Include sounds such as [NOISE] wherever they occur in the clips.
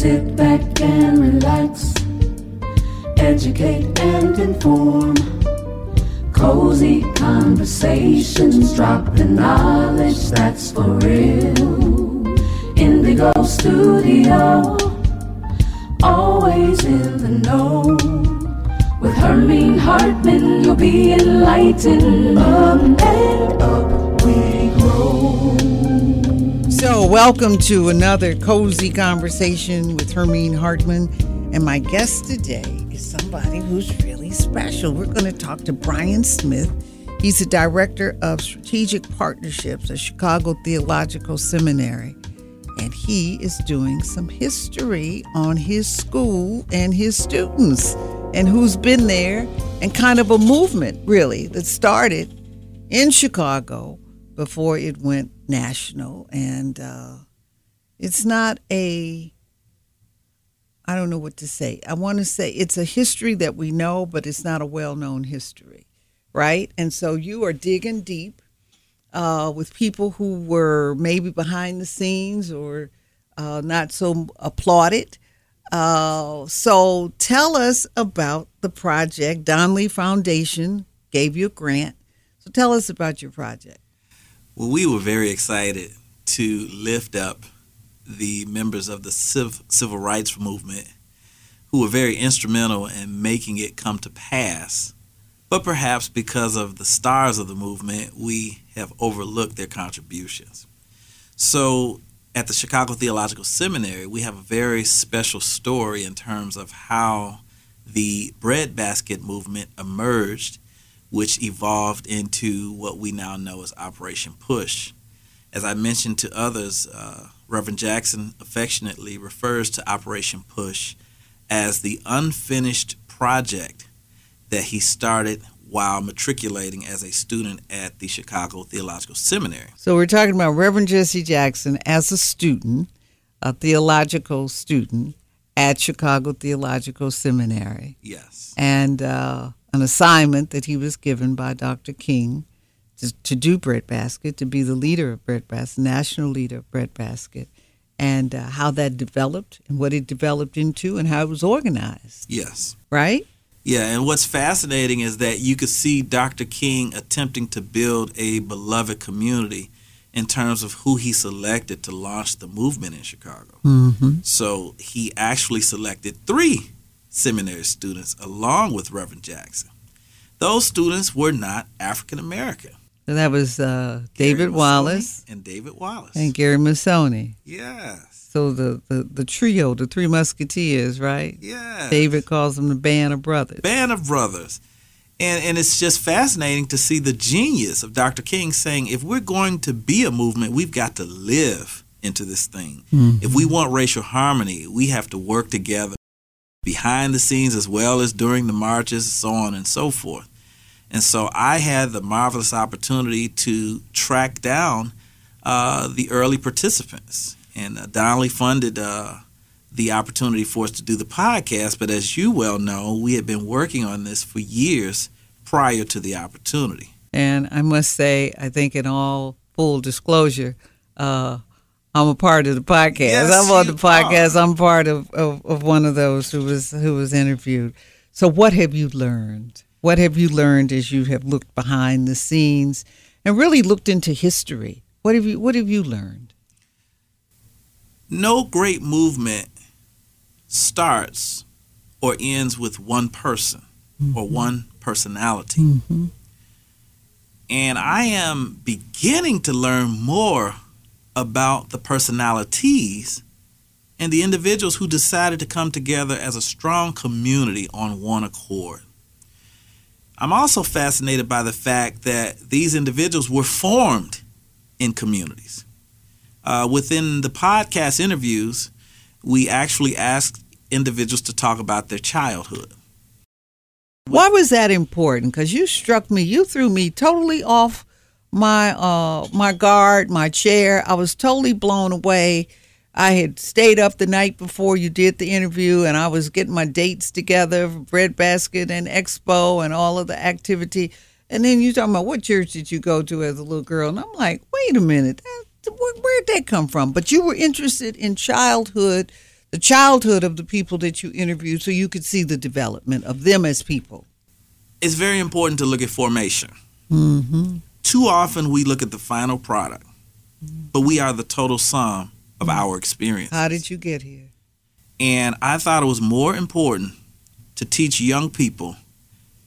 Sit back and relax. Educate and inform. Cozy conversations, drop the knowledge that's for real. N'DIGO Studio, always in the know. With Hermene Hartman, you'll be enlightened. Up and up. So, welcome to another cozy conversation with Hermene Hartman. And my guest today is somebody who's really special. We're going to talk to Brian Smith. He's the director of strategic partnerships at Chicago Theological Seminary. And he is doing some history on his school and his students and who's been there and kind of a movement, really, that started in Chicago before it went national. And uh, it's not a, I don't know what to say. I want to say it's a history that we know, but it's not a well known history, right? And so you are digging deep uh, with people who were maybe behind the scenes or uh, not so applauded. Uh, so tell us about the project. Donnelly Foundation gave you a grant. So tell us about your project. Well, we were very excited to lift up the members of the civ- civil rights movement who were very instrumental in making it come to pass. But perhaps because of the stars of the movement, we have overlooked their contributions. So, at the Chicago Theological Seminary, we have a very special story in terms of how the breadbasket movement emerged which evolved into what we now know as Operation Push. As I mentioned to others, uh, Reverend Jackson affectionately refers to Operation Push as the unfinished project that he started while matriculating as a student at the Chicago Theological Seminary. So we're talking about Reverend Jesse Jackson as a student, a theological student at Chicago Theological Seminary. Yes. And uh, an assignment that he was given by Dr. King to, to do Breadbasket, to be the leader of Breadbasket, national leader of Breadbasket, and uh, how that developed and what it developed into and how it was organized. Yes. Right? Yeah, and what's fascinating is that you could see Dr. King attempting to build a beloved community in terms of who he selected to launch the movement in Chicago. Mm-hmm. So he actually selected three seminary students along with Reverend Jackson. Those students were not African American. So that was uh, David Wallace and David Wallace and Gary Massoni. Yes. So the, the, the trio, the three musketeers, right? Yes. David calls them the band of brothers. Band of brothers. And, and it's just fascinating to see the genius of Dr. King saying if we're going to be a movement, we've got to live into this thing. Mm-hmm. If we want racial harmony, we have to work together behind the scenes as well as during the marches, so on and so forth. And so I had the marvelous opportunity to track down uh, the early participants. And uh, Donnelly funded uh, the opportunity for us to do the podcast. But as you well know, we had been working on this for years prior to the opportunity. And I must say, I think in all full disclosure, uh, I'm a part of the podcast. Yes, I'm on the podcast. are. I'm part of, of, of one of those who was who was interviewed. So what have you learned? What have you learned as you have looked behind the scenes and really looked into history? What have you what have you learned? No great movement starts or ends with one person or one personality. Mm-hmm. And I am beginning to learn more about the personalities and the individuals who decided to come together as a strong community on one accord. I'm also fascinated by the fact that these individuals were formed in communities. Uh, within the podcast interviews, we actually asked individuals to talk about their childhood. Why was that important? Because you struck me, you threw me totally off my uh my guard, my chair. I was totally blown away. I had stayed up the night before you did the interview, and I was getting my dates together for Breadbasket and Expo and all of the activity. And then you talking about what church did you go to as a little girl? And I'm like, wait a minute, that, where, where'd that come from? But you were interested in childhood the childhood of the people that you interviewed so you could see the development of them as people. It's very important to look at formation. Mm-hmm. Too often we look at the final product, but we are the total sum of mm-hmm. our experience. How did you get here? And I thought it was more important to teach young people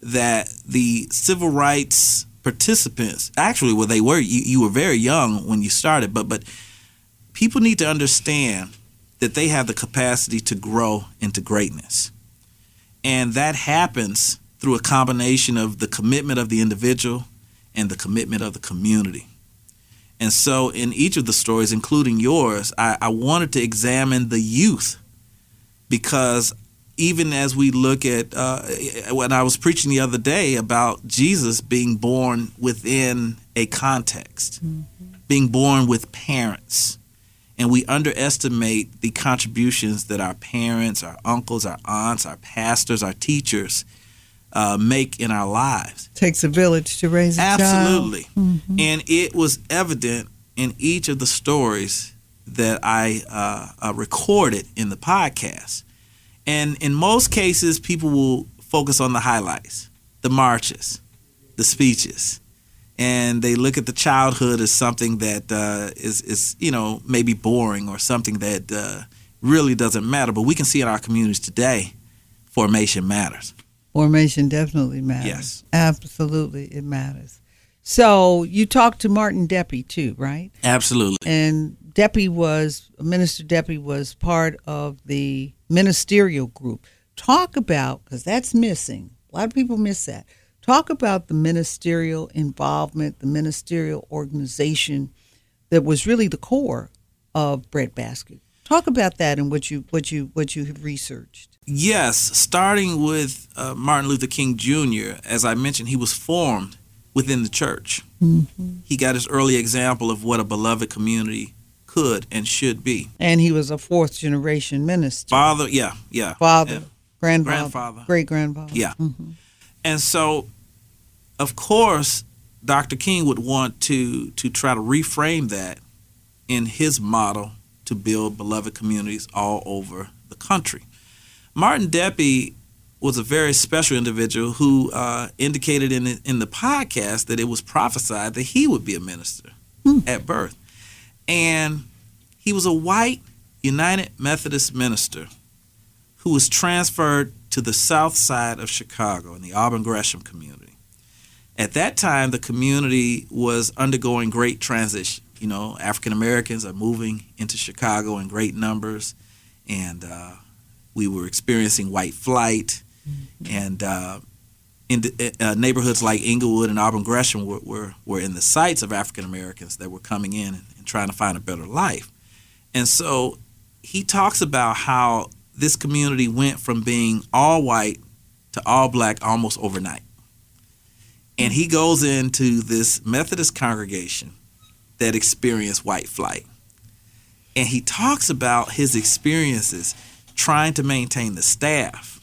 that the civil rights participants, actually, well, they were, you, you were very young when you started, but, but people need to understand that they have the capacity to grow into greatness. And that happens through a combination of the commitment of the individual and the commitment of the community. And so, in each of the stories, including yours, I, I wanted to examine the youth because even as we look at uh, when I was preaching the other day about Jesus being born within a context, mm-hmm. being born with parents, and we underestimate the contributions that our parents, our uncles, our aunts, our pastors, our teachers uh, make in our lives. Takes a village to raise a Absolutely. child. Mm-hmm. And it was evident in each of the stories that I uh, uh, recorded in the podcast. And in most cases, people will focus on the highlights, the marches, the speeches, and they look at the childhood as something that uh, is is you know maybe boring or something that uh, really doesn't matter. But we can see in our communities today, formation matters. Formation definitely matters. Yes, absolutely, it matters. So you talked to Martin Deppe too, right? Absolutely. And Deppe was Minister Deppe was part of the ministerial group. Talk about because that's missing. A lot of people miss that. Talk about the ministerial involvement, the ministerial organization that was really the core of Breadbasket. Talk about that and what you what you what you have researched. Yes, starting with uh, Martin Luther King Jr. As I mentioned, he was formed within the church. Mm-hmm. He got his early example of what a beloved community could and should be. And he was a fourth generation minister. Father, yeah, yeah. Father, yeah. grandfather, grandfather, great grandfather. Yeah. Mm-hmm. And so, of course, Dr. King would want to to try to reframe that in his model to build beloved communities all over the country. Martin Deppe was a very special individual who uh, indicated in the, in the podcast that it was prophesied that he would be a minister hmm. at birth, and he was a white United Methodist minister who was transferred to the south side of Chicago in the Auburn Gresham community. At that time, the community was undergoing great transition. You know, African Americans are moving into Chicago in great numbers, and uh, we were experiencing white flight. Mm-hmm. And uh, in the, uh, neighborhoods like Englewood and Auburn Gresham were, were, were in the sights of African Americans that were coming in and, and trying to find a better life. And so he talks about how this community went from being all white to all black almost overnight. And he goes into this Methodist congregation that experienced white flight. And he talks about his experiences trying to maintain the staff,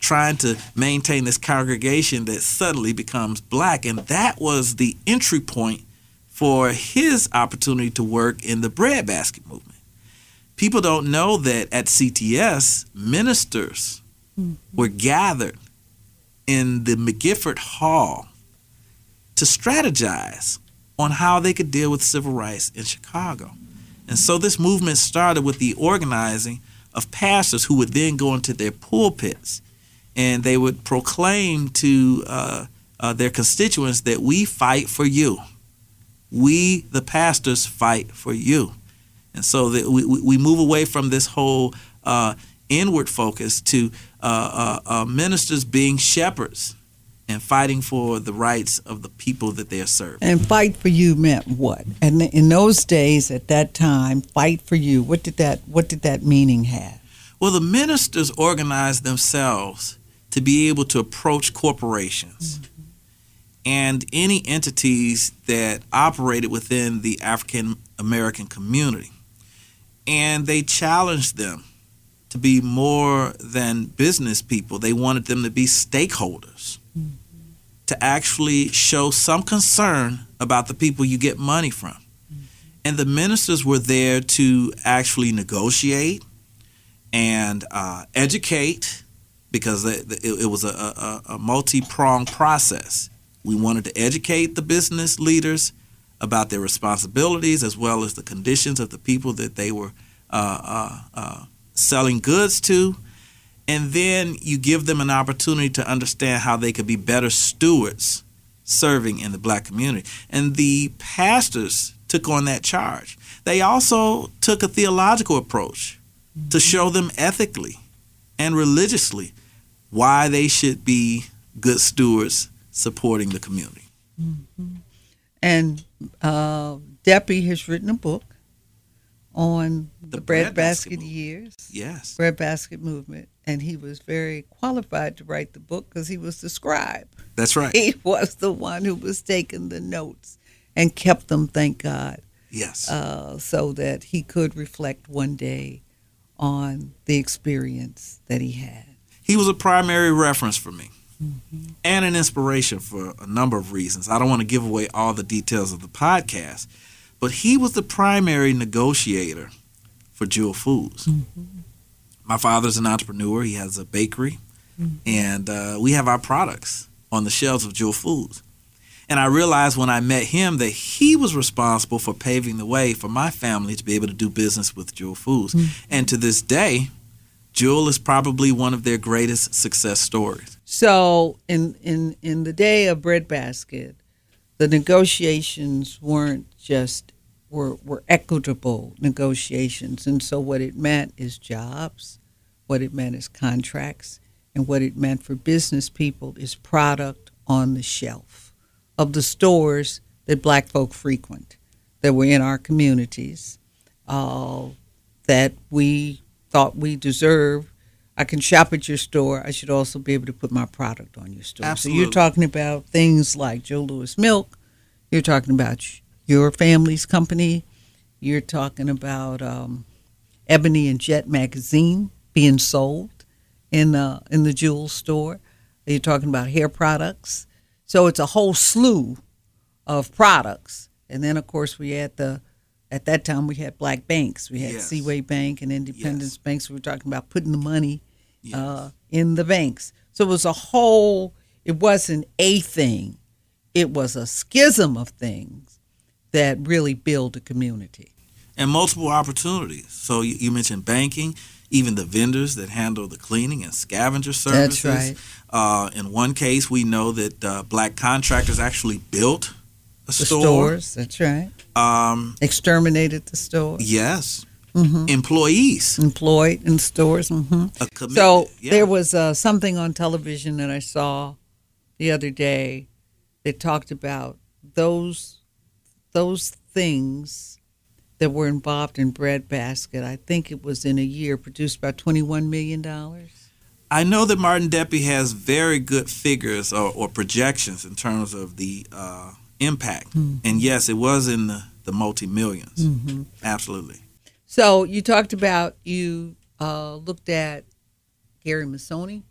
trying to maintain this congregation that suddenly becomes black. And that was the entry point for his opportunity to work in the breadbasket movement people don't know that at CTS, ministers mm-hmm. were gathered in the McGiffert Hall to strategize on how they could deal with civil rights in Chicago. And so this movement started with the organizing of pastors who would then go into their pulpits and they would proclaim to uh, uh, their constituents that we fight for you. We, the pastors, fight for you. And so that we, we move away from this whole uh, inward focus to uh, uh, uh, ministers being shepherds and fighting for the rights of the people that they are serving. And fight for you meant what? And in those days, at that time, fight for you. What did that What did that meaning have? Well, the ministers organized themselves to be able to approach corporations mm-hmm. and any entities that operated within the African American community and they challenged them to be more than business people. They wanted them to be stakeholders. To actually show some concern about the people you get money from. Mm-hmm. And the ministers were there to actually negotiate and uh, educate because it, it, was a, a, a multi pronged process. We wanted to educate the business leaders about their responsibilities as well as the conditions of the people that they were uh, uh, uh, selling goods to. And then you give them an opportunity to understand how they could be better stewards serving in the black community. And the pastors took on that charge. They also took a theological approach to show them ethically and religiously why they should be good stewards supporting the community. Mm-hmm. And uh, Deppe has written a book on the, the bread, bread, years. Yes. Bread basket movement. And he was very qualified to write the book because he was the scribe. That's right. [LAUGHS] He was the one who was taking the notes and kept them, thank God. Yes. Uh, so that he could reflect one day on the experience that he had. He was a primary reference for me mm-hmm. and an inspiration for a number of reasons. I don't want to give away all the details of the podcast, but he was the primary negotiator for Jewel Foods. Mm-hmm. My father's an entrepreneur, he has a bakery, mm-hmm. and uh, we have our products on the shelves of Jewel Foods. And I realized when I met him that he was responsible for paving the way for my family to be able to do business with Jewel Foods. Mm-hmm. And to this day, Jewel is probably one of their greatest success stories. So, in, in, in the day of Breadbasket, the negotiations weren't just were, were equitable negotiations. And so, what it meant is jobs, what it meant is contracts, and what it meant for business people is product on the shelf of the stores that black folk frequent that were in our communities uh, that we thought we deserve. I can shop at your store. I should also be able to put my product on your store. Absolutely. So you're talking about things like Joe Louis Milk. You're talking about your family's company. You're talking about um, Ebony and Jet magazine being sold in the in the jewel store. You're talking about hair products. So it's a whole slew of products. And then, of course, we had the, at that time, we had black banks. We had yes. Seaway Bank and Independence yes. Bank. So we were talking about putting the money yes. uh, in the banks. So it was a whole, it wasn't a thing, it was a schism of things that really build a community. And multiple opportunities. So you mentioned banking, even the vendors that handle the cleaning and scavenger services. That's right. Uh, in one case, we know that uh, black contractors actually built a the store. stores. That's right. Um, Exterminated the store. Yes. Mm-hmm. Employees employed in stores. Mm-hmm. So yeah. there was uh, something on television that I saw the other day that talked about those those things that were involved in Breadbasket. I think it was in a year produced about twenty one million dollars. I know that Martin Deppe has very good figures or, or projections in terms of the uh, impact. Mm-hmm. And yes, it was in the, the multi 1000000s mm-hmm. Absolutely. So you talked about you uh, looked at Gary Massoni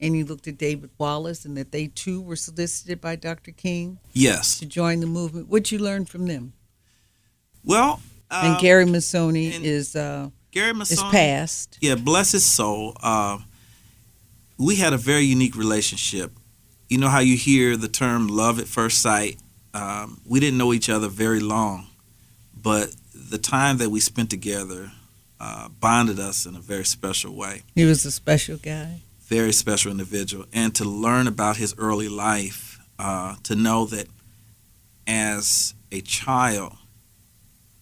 and you looked at David Wallace and that they too were solicited by Dr. King. Yes. To join the movement. What'd you learn from them? Well, um, and Gary Massoni is uh, Gary Massoni is passed. Yeah, bless his soul. Uh, we had a very unique relationship. You know how you hear the term love at first sight? Um, we didn't know each other very long, but the time that we spent together uh, bonded us in a very special way. He was a special guy. Very special individual. And to learn about his early life, uh, to know that as a child,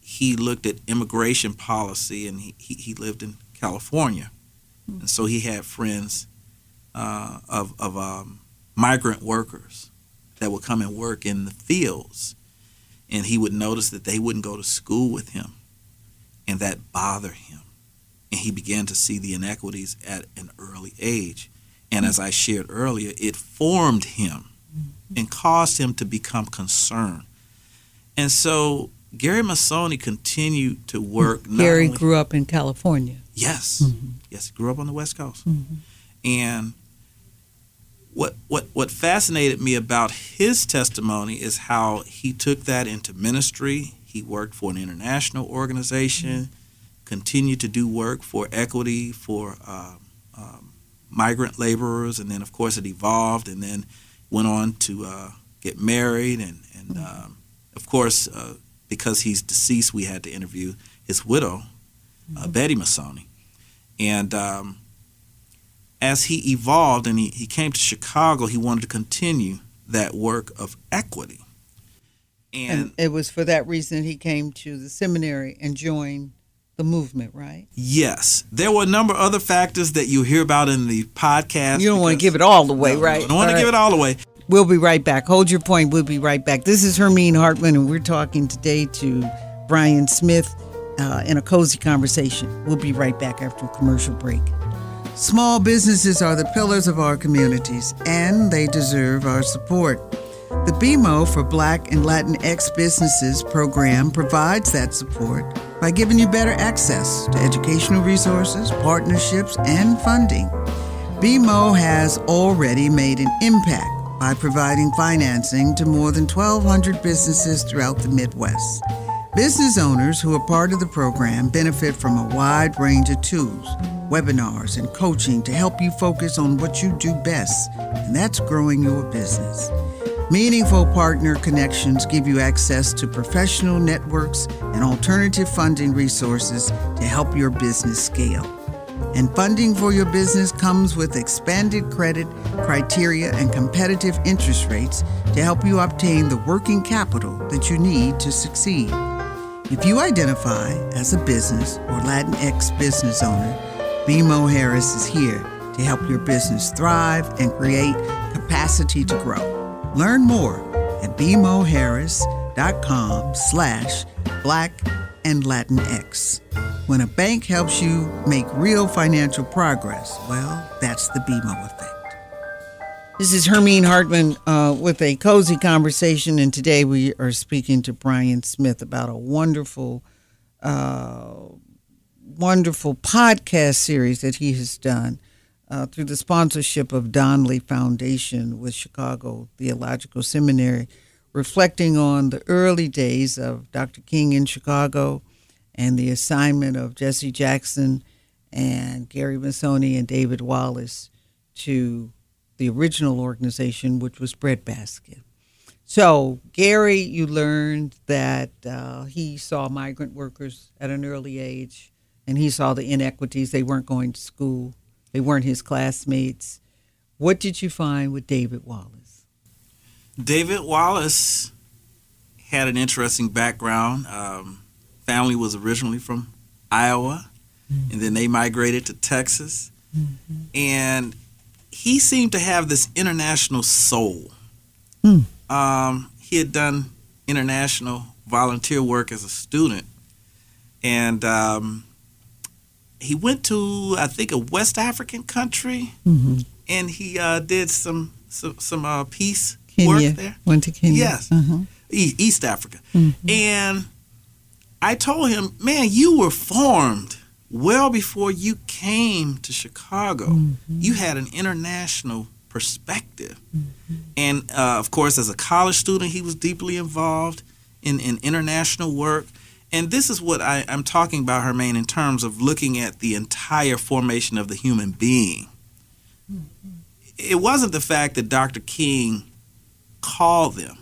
he looked at immigration policy and he, he, lived in California. Mm-hmm. And so he had friends uh, of, of um, migrant workers that would come and work in the fields. And he would notice that they wouldn't go to school with him. And that bothered him. And he began to see the inequities at an early age. And as I shared earlier, it formed him and caused him to become concerned. And so Gary Massoni continued to work. Gary only, grew up in California. Yes. Mm-hmm. Yes, he grew up on the West Coast. Mm-hmm. And what what what fascinated me about his testimony is how he took that into ministry. He worked for an international organization. Continue to do work for equity for um, um, migrant laborers, and then of course it evolved, and then went on to uh, get married, and and um, of course uh, because he's deceased, we had to interview his widow, uh, Betty Massoni, and um, as he evolved and he, he came to Chicago, he wanted to continue that work of equity. And, And, it was for that reason he came to the seminary and joined the movement, right? yes, there were a number of other factors that you hear about in the podcast. You don't want to give it all away, No, no, right? I don't want to give it all away. We'll be right back. Hold your point. We'll be right back. This is Hermene Hartman, and we're talking today to Brian Smith uh, in a cozy conversation. We'll be right back after a commercial break. Small businesses are the pillars of our communities, and they deserve our support. The BMO for Black and Latinx Businesses program provides that support by giving you better access to educational resources, partnerships, and funding. BMO has already made an impact by providing financing to more than 1,200 businesses throughout the Midwest. Business owners who are part of the program benefit from a wide range of tools, webinars, and coaching to help you focus on what you do best, and that's growing your business. Meaningful partner connections give you access to professional networks and alternative funding resources to help your business scale. And funding for your business comes with expanded credit criteria and competitive interest rates to help you obtain the working capital that you need to succeed. If you identify as a business or Latinx business owner, BMO Harris is here to help your business thrive and create capacity to grow. Learn more at bmoharris.com slash black and Latinx. When a bank helps you make real financial progress, well, that's the BMO effect. This is Hermene Hartman uh, with a cozy conversation, and today we are speaking to Brian Smith about a wonderful, uh, wonderful podcast series that he has done uh, through the sponsorship of Donnelly Foundation with Chicago Theological Seminary, reflecting on the early days of Dr. King in Chicago and the assignment of Jesse Jackson and Gary Massoni and David Wallace to the original organization, which was Breadbasket. So, Gary, you learned that uh, he saw migrant workers at an early age and he saw the inequities. They weren't going to school, they weren't his classmates. What did you find with David Wallace? David Wallace had an interesting background. Um, family was originally from Iowa, and then they migrated to Texas. And he seemed to have this international soul. Hmm. Um, he had done international volunteer work as a student, and um, he went to I think a West African country, Mm-hmm. and he uh, did some some, some uh, peace Kenya. work there. Went to Kenya. Yes. Uh-huh. East Africa. Mm-hmm. And I told him, man, you were formed well before you came to Chicago. Mm-hmm. You had an international perspective. And uh, of course, as a college student, he was deeply involved in, in international work. And this is what I, I'm talking about, Hermene, in terms of looking at the entire formation of the human being. Mm-hmm. It wasn't the fact that Dr. King called them.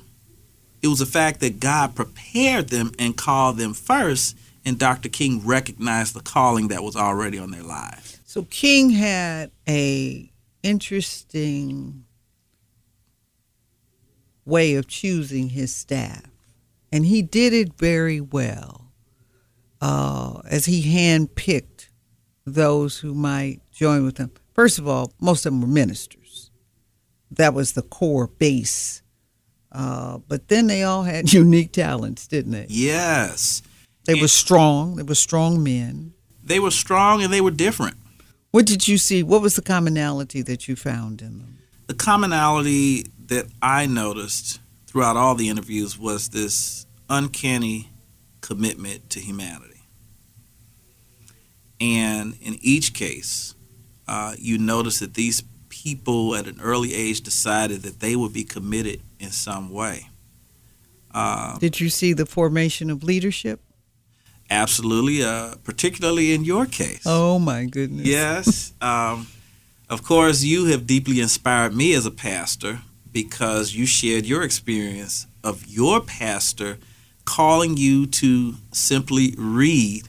It was the fact that God prepared them and called them first, and Dr. King recognized the calling that was already on their lives. So King had a interesting way of choosing his staff, and he did it very well. Uh, as he handpicked those who might join with him. First of all, most of them were ministers. That was the core base. Uh, but then they all had [LAUGHS] unique talents, didn't they? Yes. They were strong. They were strong men. They were strong and they were different. What did you see? What was the commonality that you found in them? The commonality that I noticed throughout all the interviews was this uncanny commitment to humanity. And in each case, uh, you notice that these people at an early age decided that they would be committed in some way. Uh, Did you see the formation of leadership? Absolutely, uh, particularly in your case. Oh my goodness. Yes. [LAUGHS] um, of course, you have deeply inspired me as a pastor because you shared your experience of your pastor calling you to simply read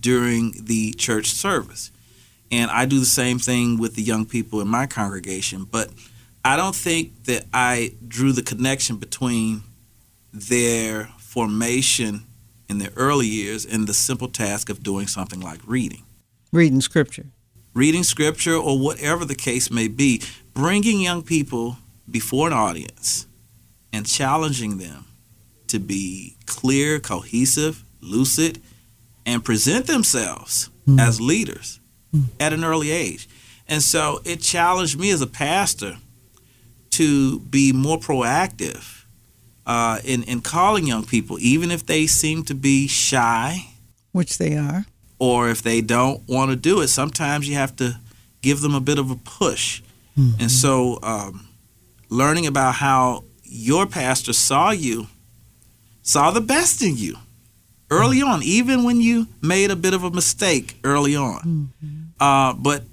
during the church service. And I do the same thing with the young people in my congregation, but I don't think that I drew the connection between their formation in their early years and the simple task of doing something like reading. Reading scripture. Reading scripture or whatever the case may be, bringing young people before an audience and challenging them to be clear, cohesive, lucid, and present themselves mm. as leaders mm. at an early age. And so it challenged me as a pastor to be more proactive uh, in, in calling young people, even if they seem to be shy. Which they are. Or if they don't want to do it, sometimes you have to give them a bit of a push. Mm-hmm. And so um, learning about how your pastor saw you, saw the best in you early on, even when you made a bit of a mistake early on. Mm-hmm. Uh, but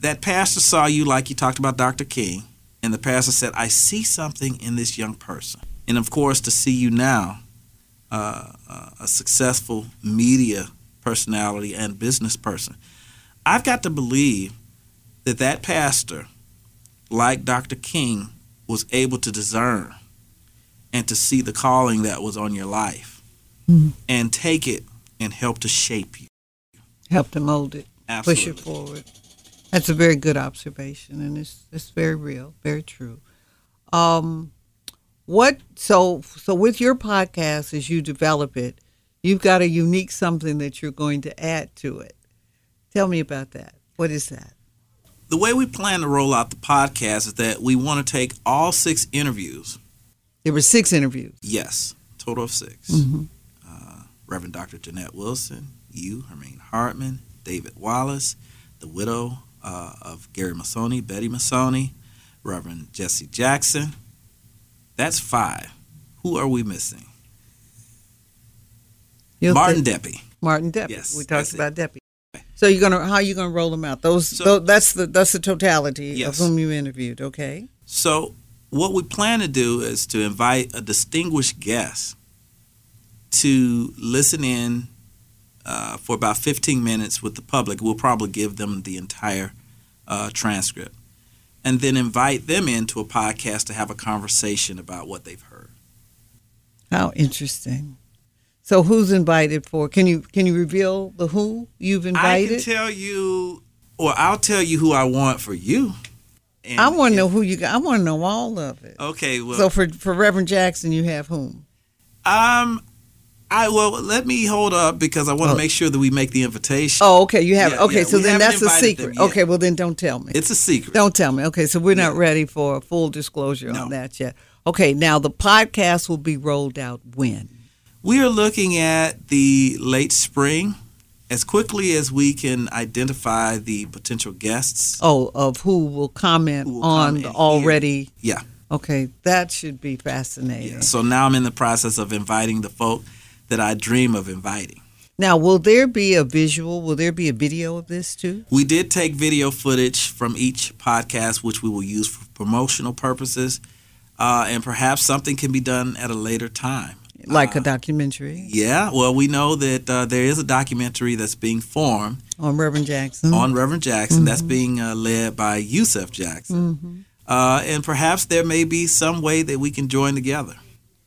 that pastor saw you, like you talked about Dr. King, and the pastor said, I see something in this young person. And of course, to see you now, uh, uh, a successful media personality and business person, I've got to believe that that pastor, like Dr. King, was able to discern and to see the calling that was on your life mm-hmm. and take it and help to shape you. Help to mold it, Absolutely. push it forward. That's a very good observation, and it's it's very real, very true. Um, what so so with your podcast as you develop it, you've got a unique something that you're going to add to it. Tell me about that. What is that? the way we plan to roll out the podcast is that we want to take all six interviews. There were six interviews. Yes, total of 6 mm-hmm. uh, Reverend Dr. Janette Wilson, you, Hermene Hartman, David Wallace, the widow uh, of Gary Massoni, Betty Massoni, Reverend Jesse Jackson. That's five. Who are we missing? You'll Martin think- Deppe. Martin Deppe. Yes, we talked about Deppe. So you're gonna how are you gonna roll them out? Those, so, those that's the that's the totality yes. of whom you interviewed. Okay. So what we plan to do is to invite a distinguished guest to listen in uh, for about 15 minutes with the public. We'll probably give them the entire uh, transcript, and then invite them into a podcast to have a conversation about what they've heard. How interesting. So who's invited for? Can you can you reveal the who you've invited? I can tell you, or I'll tell you who I want for you. And, I want to know who you got. I want to know all of it. Okay, well, so for for Reverend Jackson, you have whom? Um, I well, let me hold up because I want to oh. make sure that we make the invitation. Oh, okay, you have yeah, okay. Yeah, so then that's a secret. Okay, well then don't tell me. It's a secret. Don't tell me. Okay, so we're not yeah. ready for full disclosure no. on that yet. Okay, now the podcast will be rolled out when? We are looking at the late spring as quickly as we can identify the potential guests. Oh, of who will comment who will on comment already. Here. Yeah. Okay, that should be fascinating. Yeah. So now I'm in the process of inviting the folk that I dream of inviting. Now, will there be a visual? Will there be a video of this too? We did take video footage from each podcast, which we will use for promotional purposes, uh, and perhaps something can be done at a later time like uh, a documentary. Yeah, well, we know that uh, there is a documentary that's being formed on Reverend Jackson. On Reverend Jackson, mm-hmm. that's being uh, led by Yusef Jackson, mm-hmm. Uh, and perhaps there may be some way that we can join together.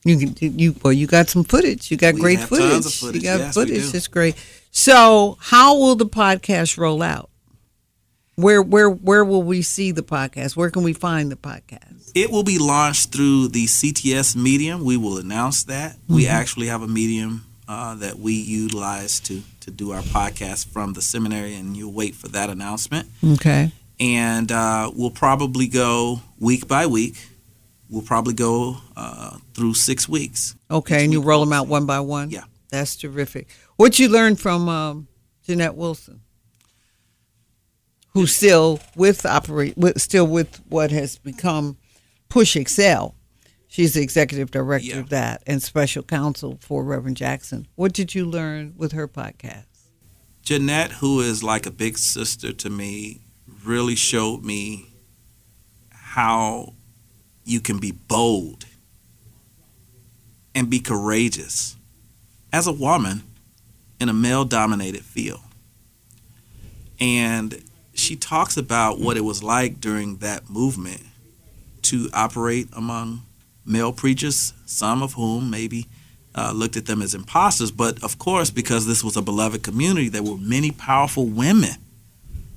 You can, you well, you got some footage. You got we great footage. footage. You got yes, footage. It's great. So, how will the podcast roll out? Where where where will we see the podcast? Where can we find the podcast? It will be launched through the CTS medium. We will announce that. Mm-hmm. We actually have a medium uh, that we utilize to to do our podcast from the seminary, and you'll wait for that announcement. Okay. And uh, we'll probably go week by week. We'll probably go uh, through six weeks. Okay, and you roll them out one by one. Yeah, that's terrific. What you learned from um, Janette Wilson? Who's still with operate, with, still with what has become Push Excel. She's the executive director Yeah. of that and special counsel for Reverend Jackson. What did you learn with her podcast? Janette, who is like a big sister to me, really showed me how you can be bold and be courageous as a woman in a male dominated field. And she talks about what it was like during that movement to operate among male preachers, some of whom maybe uh, looked at them as imposters. But of course, because this was a beloved community, there were many powerful women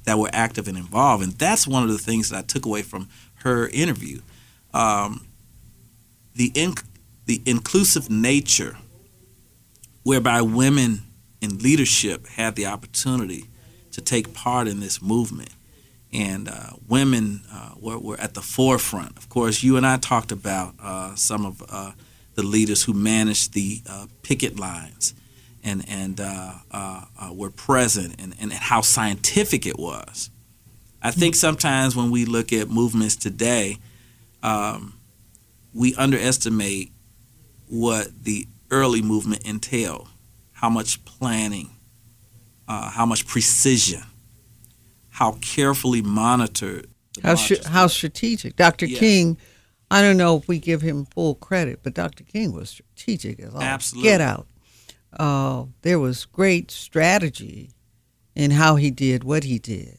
that were active and involved. And that's one of the things that I took away from her interview. Um, the, the inclusive nature whereby women in leadership had the opportunity to take part in this movement. And uh, women uh, were, were at the forefront. Of course, you and I talked about uh, some of uh, the leaders who managed the uh, picket lines and, and uh, uh, uh, were present and, and how scientific it was. I think sometimes when we look at movements today, um, we underestimate what the early movement entailed, how much planning, uh, how much precision, how carefully monitored. How, sh- how strategic. Dr. Yes. King, I don't know if we give him full credit, but Dr. King was strategic as all Absolutely. get out. Uh, there was great strategy in how he did what he did,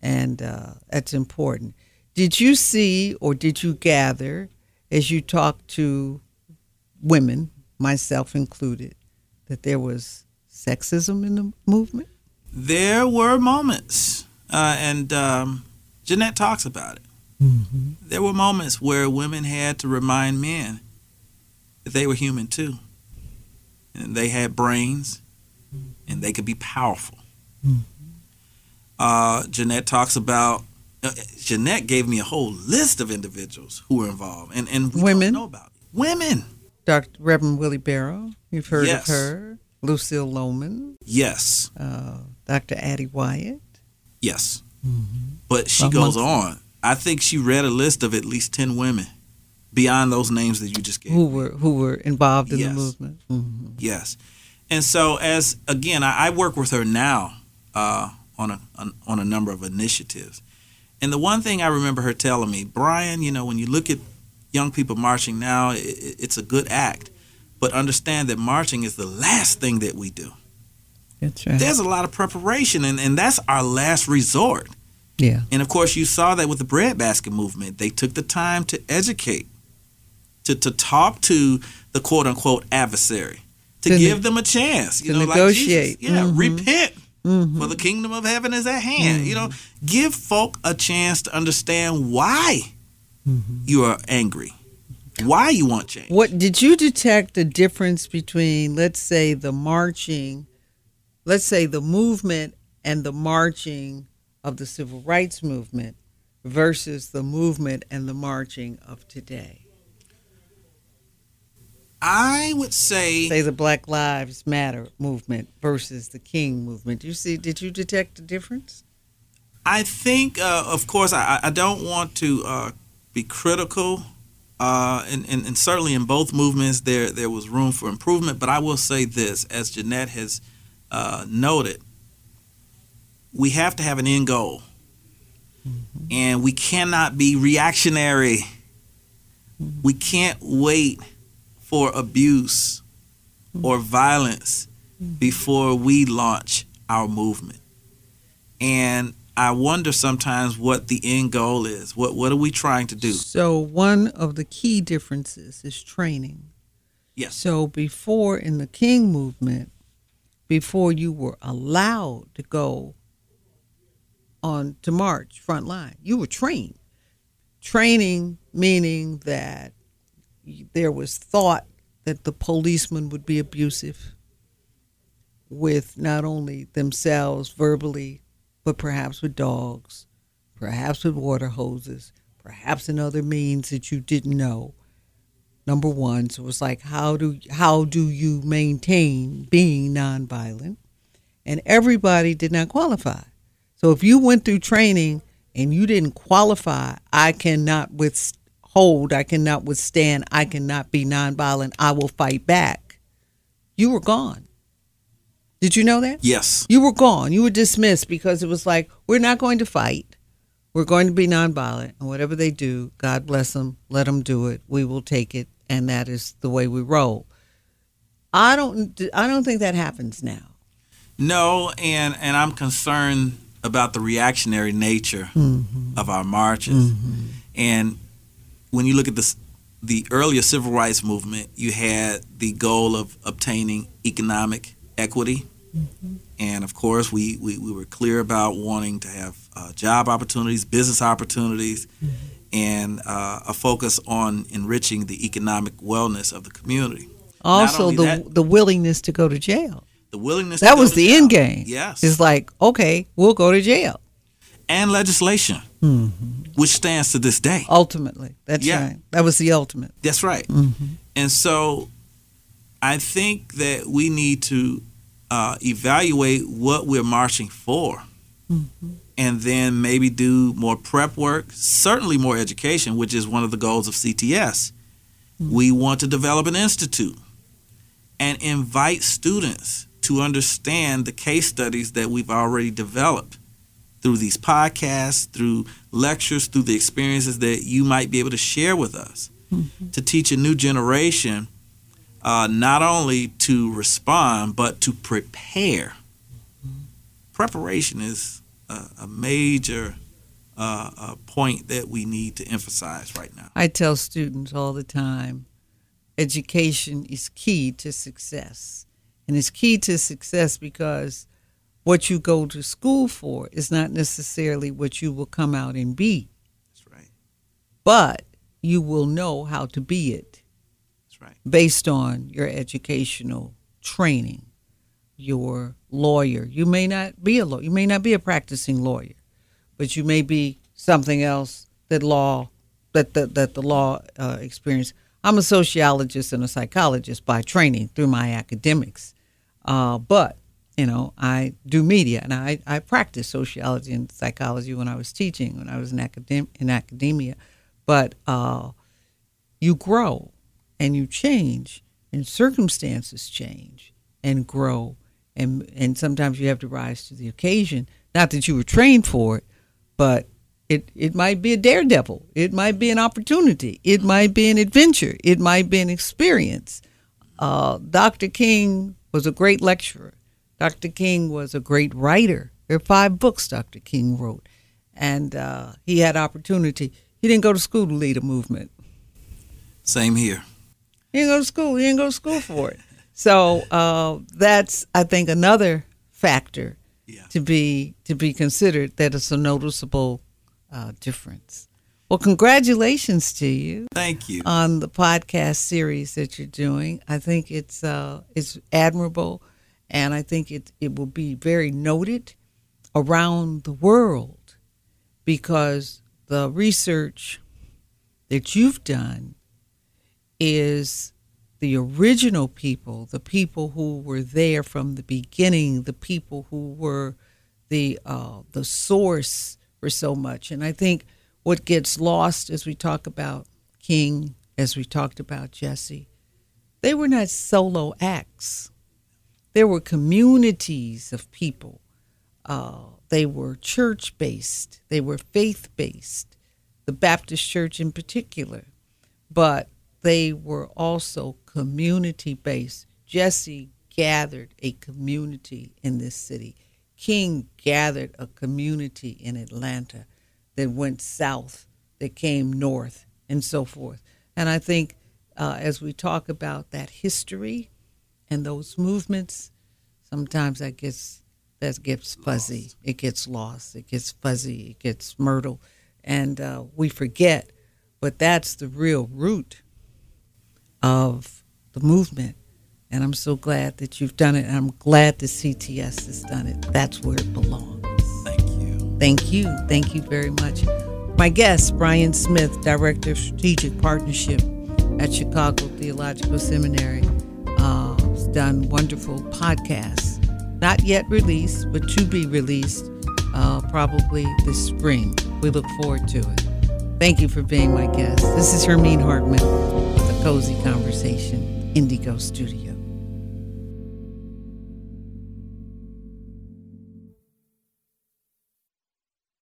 and uh, that's important. Did you see or did you gather as you talked to women, myself included, that there was sexism in the movement? There were moments, uh, and um, Janette talks about it. There were moments where women had to remind men that they were human too, and they had brains, and they could be powerful. Uh, Janette talks about. Uh, Janette gave me a whole list of individuals who were involved, and and we Women? don't know about it. women. Dr. Reverend Willie Barrow, you've heard Yes. of her. Lucille Loman. Yes, uh, Dr. Addie Wyatt. yes, but she goes on. I think she read a list of at least ten women beyond those names that you just gave. who were who were involved in Yes. the movement. hmm Yes, and so as again, I, I work with her now uh, on a on, on a number of initiatives, and the one thing I remember her telling me, Brian, you know, when you look at young people marching now, it, it's a good act, but understand that marching is the last thing that we do. That's right. There's a lot of preparation, and, and that's our last resort. yeah. And of course, you saw that with the breadbasket movement. They took the time to educate, to, to talk to the quote unquote adversary, to, To ne- give them a chance. You to know, negotiate. Like Jesus, yeah, Mhm. repent. Mhm. For the kingdom of heaven is at hand. You Mm-hmm. know, give folk a chance to understand why you are angry, why you want change. What did you detect the difference between, let's say, the marching, let's say the movement and the marching of the civil rights movement versus the movement and the marching of today? I would say Say the Black Lives Matter movement versus the King movement. You see, did you detect a difference? I think, uh, of course, I, I don't want to uh, be critical, uh, and, and, and certainly in both movements there there was room for improvement. But I will say this, as Janette has uh, noted, we have to have an end goal, and we cannot be reactionary. We can't wait for abuse or violence before we launch our movement. And I wonder sometimes what the end goal is. What what are we trying to do? So, one of the key differences is training. Yes. So, before in the King movement, before you were allowed to go on to march front line, you were trained. Training meaning that there was thought that the policeman would be abusive with not only themselves verbally, but perhaps with dogs, perhaps with water hoses, perhaps in other means that you didn't know. Number one, so it's like how do how do you maintain being nonviolent? And everybody did not qualify. So if you went through training and you didn't qualify, I cannot withhold I cannot withstand, I cannot be nonviolent, I will fight back, you were gone. Did you know that? Yes. You were gone. You were dismissed because it was like, we're not going to fight. We're going to be nonviolent. And whatever they do, God bless them, let them do it. We will take it. And that is the way we roll. I don't I don't think that happens now. No, and and I'm concerned about the reactionary nature Mm-hmm. of our marches. And when you look at this, the earlier civil rights movement, you had the goal of obtaining economic equity. Mm-hmm. And of course, we, we, we were clear about wanting to have uh, job opportunities, business opportunities, Mm-hmm. and uh, a focus on enriching the economic wellness of the community. Also the that- the willingness to go to jail. The willingness to That was the jail. end game. Yes. It's like, okay, we'll go to jail. and legislation, which stands to this day. Ultimately. That's Yeah. right. That was the ultimate. That's right. And so I think that we need to uh, evaluate what we're marching for. Mm-hmm. And then maybe do more prep work, certainly more education, which is one of the goals of CTS. Mm-hmm. We want to develop an institute and invite students to understand the case studies that we've already developed through these podcasts, through lectures, through the experiences that you might be able to share with us mm-hmm. to teach a new generation uh, not only to respond but to prepare. Preparation is a, a major uh, uh, point that we need to emphasize right now. I tell students all the time education is key to success. And it's key to success because what you go to school for is not necessarily what you will come out and be, That's right. but you will know how to be it right. based on your educational training, your lawyer. You may not be a lawyer, you may not be a practicing lawyer, but you may be something else that law that the, that the law uh, experience. I'm a sociologist and a psychologist by training through my academics, uh, but you know I do media and I, I practiced sociology and psychology when I was teaching when I was in academ- in academia, but uh, you grow and you change and circumstances change and grow and and sometimes you have to rise to the occasion. Not that you were trained for it but it it might be a daredevil. It might be an opportunity. It might be an adventure. It might be an experience. Uh, dr king was a great lecturer. Dr king was a great writer. There are five books dr king wrote. And uh, he had opportunity. He didn't go to school to lead a movement. Same here. He didn't go to school. You didn't go to school for it. So uh, that's, I think, another factor Yeah. to be to be considered. That is a noticeable uh, difference. Well, congratulations to you Thank you. on the podcast series that you're doing. I think it's uh, it's admirable, and I think it it will be very noted around the world because the research that you've done is the original people, the people who were there from the beginning, the people who were the uh, the source for so much. And I think what gets lost as we talk about King, as we talked about Jesse, they were not solo acts. There were communities of people. Uh, they were church based. They were faith based. The Baptist Church in particular, but they were also community based. Jesse gathered a community in this city. King gathered a community in Atlanta that went south, that came north, and so forth. And I think uh, as we talk about that history and those movements, sometimes that gets that gets fuzzy. It gets lost. It gets fuzzy. It gets myrtle, and uh, we forget. But that's the real root of the movement. And I'm so glad that you've done it. And I'm glad the CTS has done it. That's where it belongs. Thank you. Thank you. Thank you very much. My guest, Brian Smith, Director of Strategic Partnership at Chicago Theological Seminary, uh, has done wonderful podcasts. Not yet released, but to be released uh, probably this spring. We look forward to it. Thank you for being my guest. This is Hermene Hartman Cozy Conversation N'DIGO Studio.